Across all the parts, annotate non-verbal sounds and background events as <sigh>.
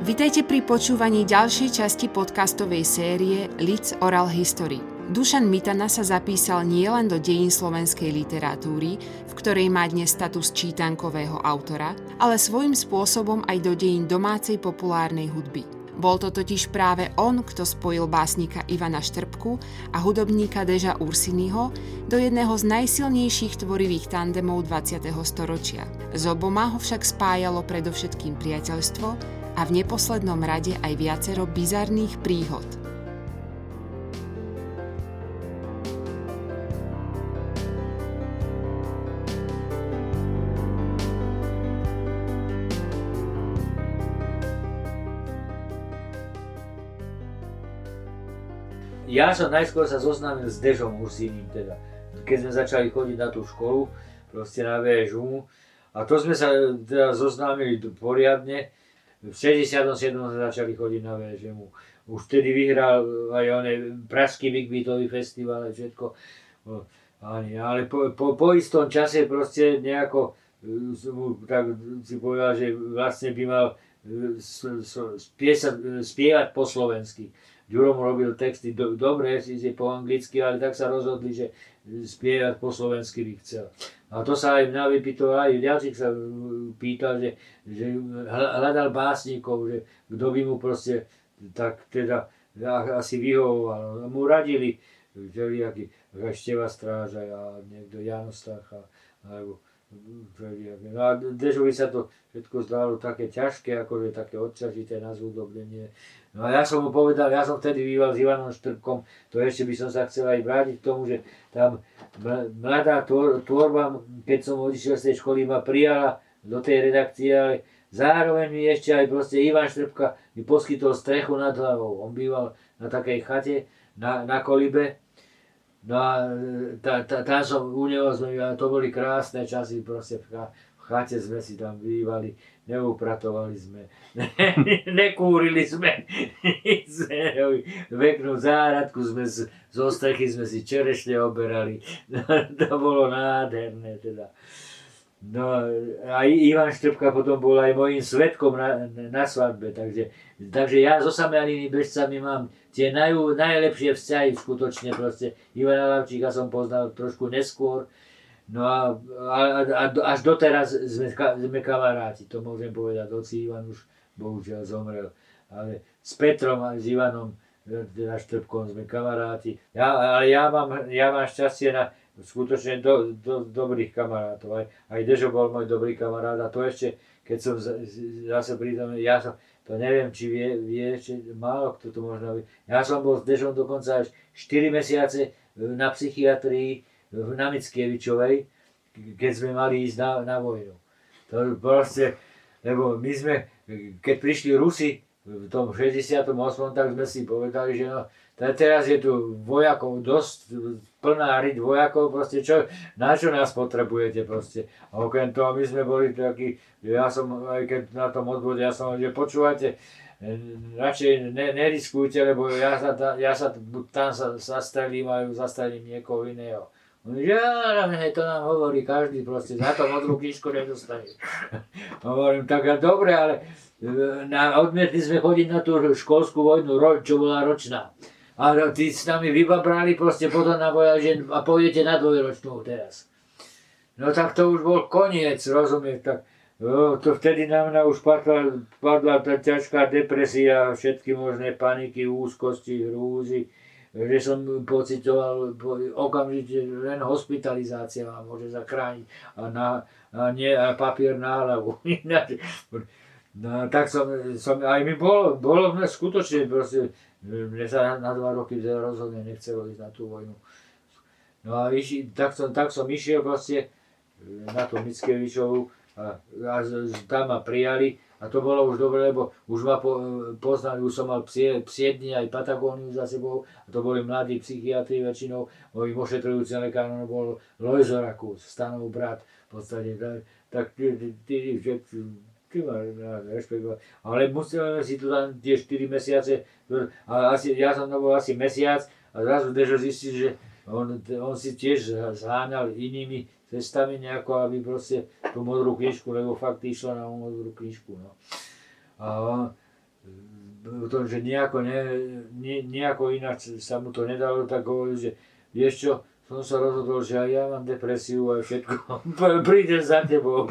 Vitajte pri počúvaní ďalšej časti podcastovej série Lids Oral History. Dušan Mitana sa zapísal nielen do dejín slovenskej literatúry, v ktorej má dnes status čítankového autora, ale svojím spôsobom aj do dejín domácej populárnej hudby. Bol to totiž práve on, kto spojil básnika Ivana Štrbku a hudobníka Deža Ursinyho do jedného z najsilnejších tvorivých tandemov 20. storočia. S oboma ho však spájalo predovšetkým priateľstvo a v neposlednom rade aj viacero bizarných príhod. Ja som najskôr sa zoznámil s Dežom Ursiním teda. Keď sme začali chodiť na tú školu, proste na VŽU, a to sme sa teda zoznámili poriadne, v 67. sme začali chodiť na VŽMu. Už vtedy vyhral aj oné Pražský Bigbeatový festival a všetko. Ale po, po, po istom čase proste nejako e, tak si povedal, že vlastne by mal e, spiesať, spievať po slovensky. Ďuro mu robil texty do, dobre, síce po anglicky, ale tak sa rozhodli, že spievať po slovensky by chcel. A to sa aj mňa vypýtal, aj ďalších sa pýtal, že, že hľadal básnikov, že kto by mu proste tak teda asi vyhovoval. Mu radili, všelijakí, Števa Stráža a niekto Janostach a, alebo No a Dežovi sa to všetko zdalo také ťažké, akože také odčažité na zúdobnenie. No a ja som mu povedal, ja som vtedy býval s Ivanom Štrbkom, to ešte by som sa chcel aj vrátiť k tomu, že tam mladá tvorba, keď som odišiel z tej školy, ma prijala do tej redakcie, ale zároveň mi ešte aj proste Ivan Štrbka mi poskytol strechu nad hlavou. On býval na takej chate na, na kolibe No a tá, tá, tam som u neho sme, to boli krásne časy, proste v, chate sme si tam bývali, neupratovali sme, <laughs> nekúrili sme, <laughs> veknú záradku sme z, z sme si čerešne oberali, <laughs> to bolo nádherné teda. No a Ivan Štrbka potom bol aj mojim svetkom na, na svadbe, takže, takže ja so sameanými bežcami mám tie naj, najlepšie vzťahy skutočne proste. Ivana Lavčíka som poznal trošku neskôr, no a, a, a až doteraz sme, sme kamaráti, to môžem povedať, oci Ivan už bohužiaľ zomrel, ale s Petrom a s Ivanom teda Štrbkom sme kamaráti. Ja, ale ja mám, ja mám šťastie na, skutočne do, do, dobrých kamarátov. Aj, aj Dežo bol môj dobrý kamarát a to ešte, keď som zase pritom, ja som, to neviem, či vie, vie či málo kto to možno vie. Ja som bol s Dežom dokonca až 4 mesiace na psychiatrii na Mickievičovej, keď sme mali ísť na, na vojnu. To proste, lebo my sme, keď prišli Rusi v tom 68. tak sme si povedali, že no, teraz je tu vojakov dosť, plná riť vojakov, proste čo, na čo nás potrebujete proste. A okrem toho my sme boli takí, ja som, aj keď na tom odbode, ja som, že počúvate, radšej ne, neriskujte, lebo ja sa, ja sa tam sa zastrelím a zastrelím niekoho iného. Ja, to nám hovorí každý proste, za to modrú knižku nedostane. <laughs> Hovorím, tak dobre, ale e, na, odmietli sme chodiť na tú školskú vojnu, čo bola ročná. A tí s nami vybabrali proste potom na že a pôjdete na dvojročnú teraz. No tak to už bol koniec, rozumieš, tak no, to vtedy na mňa už padla, padla tá ťažká depresia, všetky možné paniky, úzkosti, hrúzy, že som pocitoval okamžite len hospitalizácia ma môže zachrániť a, na, a, nie, a papier na hlavu. <laughs> no, tak som, som, aj mi bolo, bolo mne skutočne proste, mne sa na dva roky rozhodne nechcelo ísť na tú vojnu. No a iši, tak, som, tak som išiel proste e, na tú Mickevičovu a, a tam ma prijali a to bolo už dobre, lebo už ma po, poznali, už som mal psie, psie dni aj Patagóniu za sebou a to boli mladí psychiatri väčšinou, môj ošetrujúci lekár bol Lojzo stanov brat v podstate, tak, tak tí, tí, tí, ty rešpektovať. Ale musíme si tu tam tie 4 mesiace, a asi, ja som to bol asi mesiac a zrazu Dežo zistil, že on, on si tiež zháňal inými cestami nejako, aby proste tú modrú knižku, lebo fakt išla na modrú knižku. No. A, to, že nejako, ne, ne, nejako ináč sa mu to nedalo, tak hovoril, že vieš čo, som sa rozhodol, že aj ja mám depresiu a všetko, <laughs> prídem za tebou.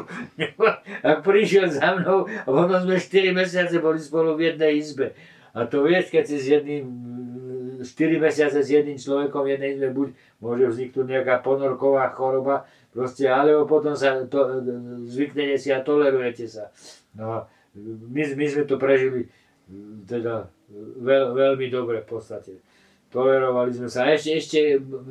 <laughs> a prišiel za mnou a potom sme 4 mesiace boli spolu v jednej izbe. A to vieš, keď si s jedným, 4 mesiace s jedným človekom v jednej izbe, buď môže vzniknúť nejaká ponorková choroba, proste, alebo potom sa to, zvyknete si a tolerujete sa. No a my, my sme to prežili teda veľ, veľmi dobre v podstate tolerovali sme sa. A ešte, ešte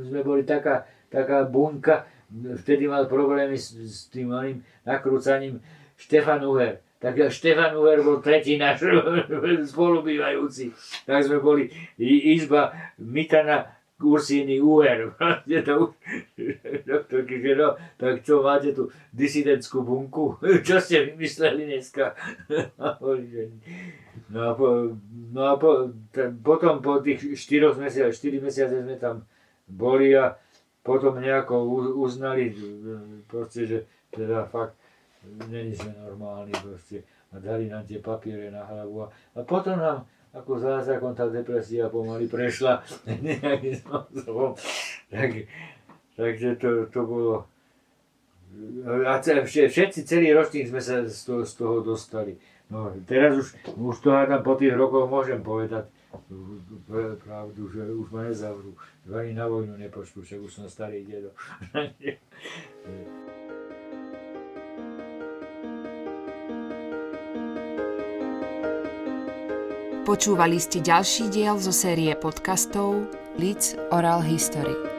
sme boli taká, taká bunka, vtedy mal problémy s, s tým malým nakrúcaním Štefan Uher. Tak Štefan Uher bol tretí náš <laughs> spolubývajúci. Tak sme boli izba Mitana Ursíny Uher. <laughs> <laughs> Doktorky, že no, tak čo, máte tu disidentskú bunku? Čo ste vymysleli dneska? No a, po, no a po, ten, potom po tých 4 mesiacoch, 4 mesiace sme tam boli a potom nejako uznali, proste, že teda fakt není sme normálni proste a dali nám tie papiere na hlavu a, a potom nám ako zázrakom tá depresia pomaly prešla <laughs> nejakým spôsobom. Tak, takže to, to bolo a všetci, celý ročník sme sa z toho, z toho dostali. No, teraz už, už to hádam po tých rokoch môžem povedať pravdu, že už ma nezavrú. Ani na vojnu nepošlu, však už som starý dedo. Počúvali ste ďalší diel zo série podcastov Leeds Oral History.